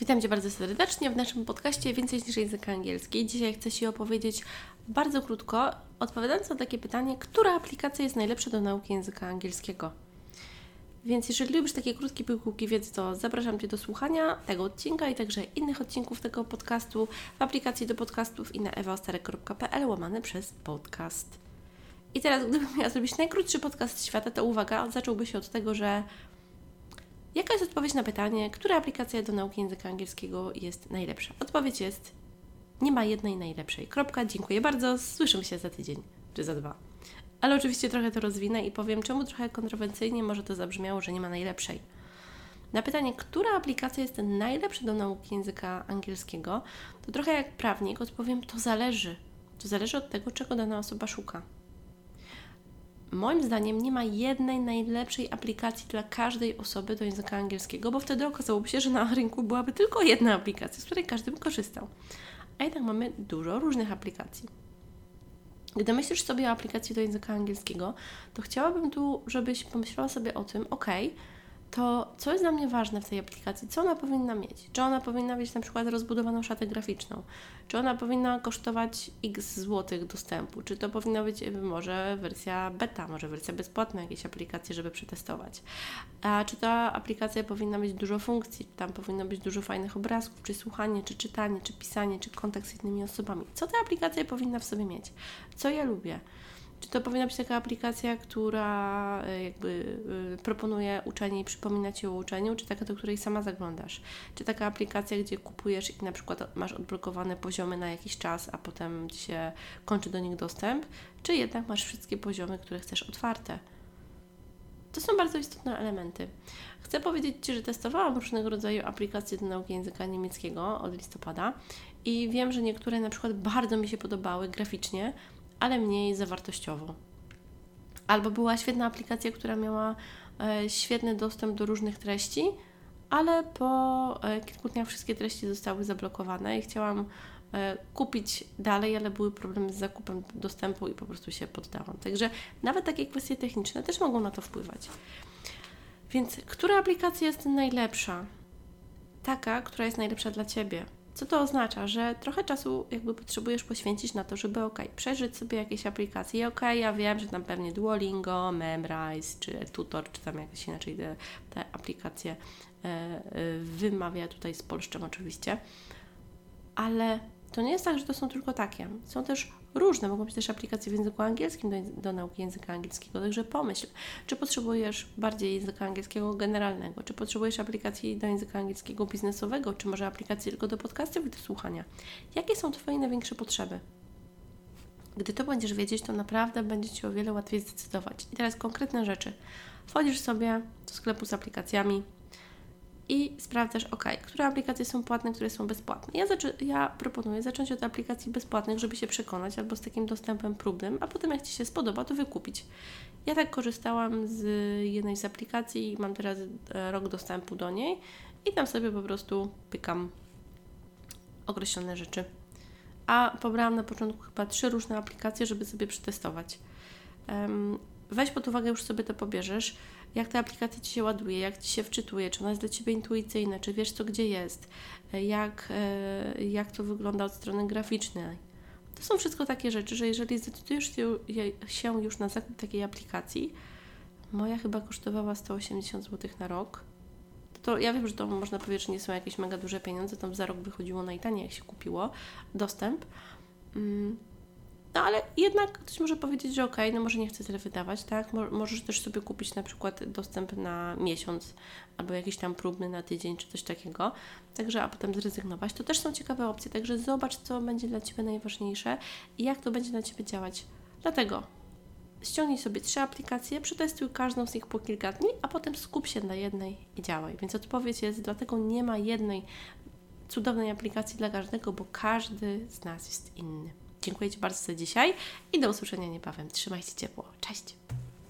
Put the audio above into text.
Witam Cię bardzo serdecznie w naszym podcaście Więcej niż język angielski. Dzisiaj chcę Ci opowiedzieć bardzo krótko, odpowiadając na takie pytanie, która aplikacja jest najlepsza do nauki języka angielskiego. Więc jeżeli lubisz takie krótkie pigułki wiedzy, to zapraszam Cię do słuchania tego odcinka i także innych odcinków tego podcastu w aplikacji do podcastów i na ewaostarek.pl łamane przez podcast. I teraz, gdybym miała zrobić najkrótszy podcast świata, to uwaga, zacząłby się od tego, że Jaka jest odpowiedź na pytanie, która aplikacja do nauki języka angielskiego jest najlepsza? Odpowiedź jest: nie ma jednej najlepszej. Kropka, dziękuję bardzo, słyszymy się za tydzień czy za dwa. Ale oczywiście trochę to rozwinę i powiem, czemu trochę kontrowersyjnie może to zabrzmiało, że nie ma najlepszej. Na pytanie, która aplikacja jest najlepsza do nauki języka angielskiego, to trochę jak prawnik odpowiem: to zależy. To zależy od tego, czego dana osoba szuka moim zdaniem nie ma jednej najlepszej aplikacji dla każdej osoby do języka angielskiego, bo wtedy okazałoby się, że na rynku byłaby tylko jedna aplikacja, z której każdy by korzystał. A jednak mamy dużo różnych aplikacji. Gdy myślisz sobie o aplikacji do języka angielskiego, to chciałabym tu, żebyś pomyślała sobie o tym, ok, to co jest dla mnie ważne w tej aplikacji? Co ona powinna mieć? Czy ona powinna mieć na przykład rozbudowaną szatę graficzną? Czy ona powinna kosztować x złotych dostępu? Czy to powinna być może wersja beta, może wersja bezpłatna jakiejś aplikacji, żeby przetestować? A czy ta aplikacja powinna mieć dużo funkcji? Tam powinno być dużo fajnych obrazków, czy słuchanie, czy czytanie, czy pisanie, czy kontakt z innymi osobami? Co ta aplikacja powinna w sobie mieć? Co ja lubię? Czy to powinna być taka aplikacja, która e, jakby e, proponuje uczenie i przypomina Ci o uczeniu, czy taka, do której sama zaglądasz? Czy taka aplikacja, gdzie kupujesz i na przykład masz odblokowane poziomy na jakiś czas, a potem Ci się kończy do nich dostęp, czy jednak masz wszystkie poziomy, które chcesz otwarte? To są bardzo istotne elementy. Chcę powiedzieć Ci, że testowałam różnego rodzaju aplikacje do nauki języka niemieckiego od listopada i wiem, że niektóre na przykład bardzo mi się podobały graficznie, ale mniej zawartościowo. Albo była świetna aplikacja, która miała e, świetny dostęp do różnych treści, ale po e, kilku dniach wszystkie treści zostały zablokowane i chciałam e, kupić dalej, ale były problemy z zakupem dostępu i po prostu się poddałam. Także nawet takie kwestie techniczne też mogą na to wpływać. Więc która aplikacja jest najlepsza? Taka, która jest najlepsza dla Ciebie. Co to oznacza? Że trochę czasu jakby potrzebujesz poświęcić na to, żeby ok, przejrzeć sobie jakieś aplikacje. I ok, ja wiem, że tam pewnie Duolingo, Memrise, czy Tutor, czy tam jakieś inaczej te, te aplikacje e, e, wymawia tutaj z polszczem oczywiście. Ale to nie jest tak, że to są tylko takie. Są też różne, mogą być też aplikacje w języku angielskim do, do nauki języka angielskiego, także pomyśl, czy potrzebujesz bardziej języka angielskiego generalnego, czy potrzebujesz aplikacji do języka angielskiego biznesowego, czy może aplikacji tylko do podcastów i do słuchania. Jakie są Twoje największe potrzeby? Gdy to będziesz wiedzieć, to naprawdę będzie Ci o wiele łatwiej zdecydować. I teraz konkretne rzeczy. Wchodzisz sobie do sklepu z aplikacjami, i sprawdzasz, ok, które aplikacje są płatne, które są bezpłatne. Ja, ja proponuję zacząć od aplikacji bezpłatnych, żeby się przekonać, albo z takim dostępem próbnym, a potem jak Ci się spodoba, to wykupić. Ja tak korzystałam z jednej z aplikacji i mam teraz e, rok dostępu do niej i tam sobie po prostu pykam określone rzeczy. A pobrałam na początku chyba trzy różne aplikacje, żeby sobie przetestować. Weź pod uwagę, już sobie to pobierzesz jak ta aplikacja Ci się ładuje, jak Ci się wczytuje, czy ona jest dla Ciebie intuicyjna, czy wiesz co gdzie jest, e, jak, e, jak to wygląda od strony graficznej. To są wszystko takie rzeczy, że jeżeli zdecydujesz się już na zakup takiej aplikacji, moja chyba kosztowała 180 zł na rok. To ja wiem, że to można powiedzieć, że nie są jakieś mega duże pieniądze, tam za rok wychodziło najtaniej, jak się kupiło dostęp. Mm, no ale jednak ktoś może powiedzieć, że okej, okay, no może nie chcę tyle wydawać, tak? możesz też sobie kupić na przykład dostęp na miesiąc albo jakiś tam próbny na tydzień czy coś takiego, także a potem zrezygnować. To też są ciekawe opcje, także zobacz, co będzie dla Ciebie najważniejsze i jak to będzie dla Ciebie działać. Dlatego ściągnij sobie trzy aplikacje, przetestuj każdą z nich po kilka dni, a potem skup się na jednej i działaj. Więc odpowiedź jest, dlatego nie ma jednej cudownej aplikacji dla każdego, bo każdy z nas jest inny. Dziękuję Ci bardzo za dzisiaj i do usłyszenia niebawem. Trzymajcie ciepło. Cześć!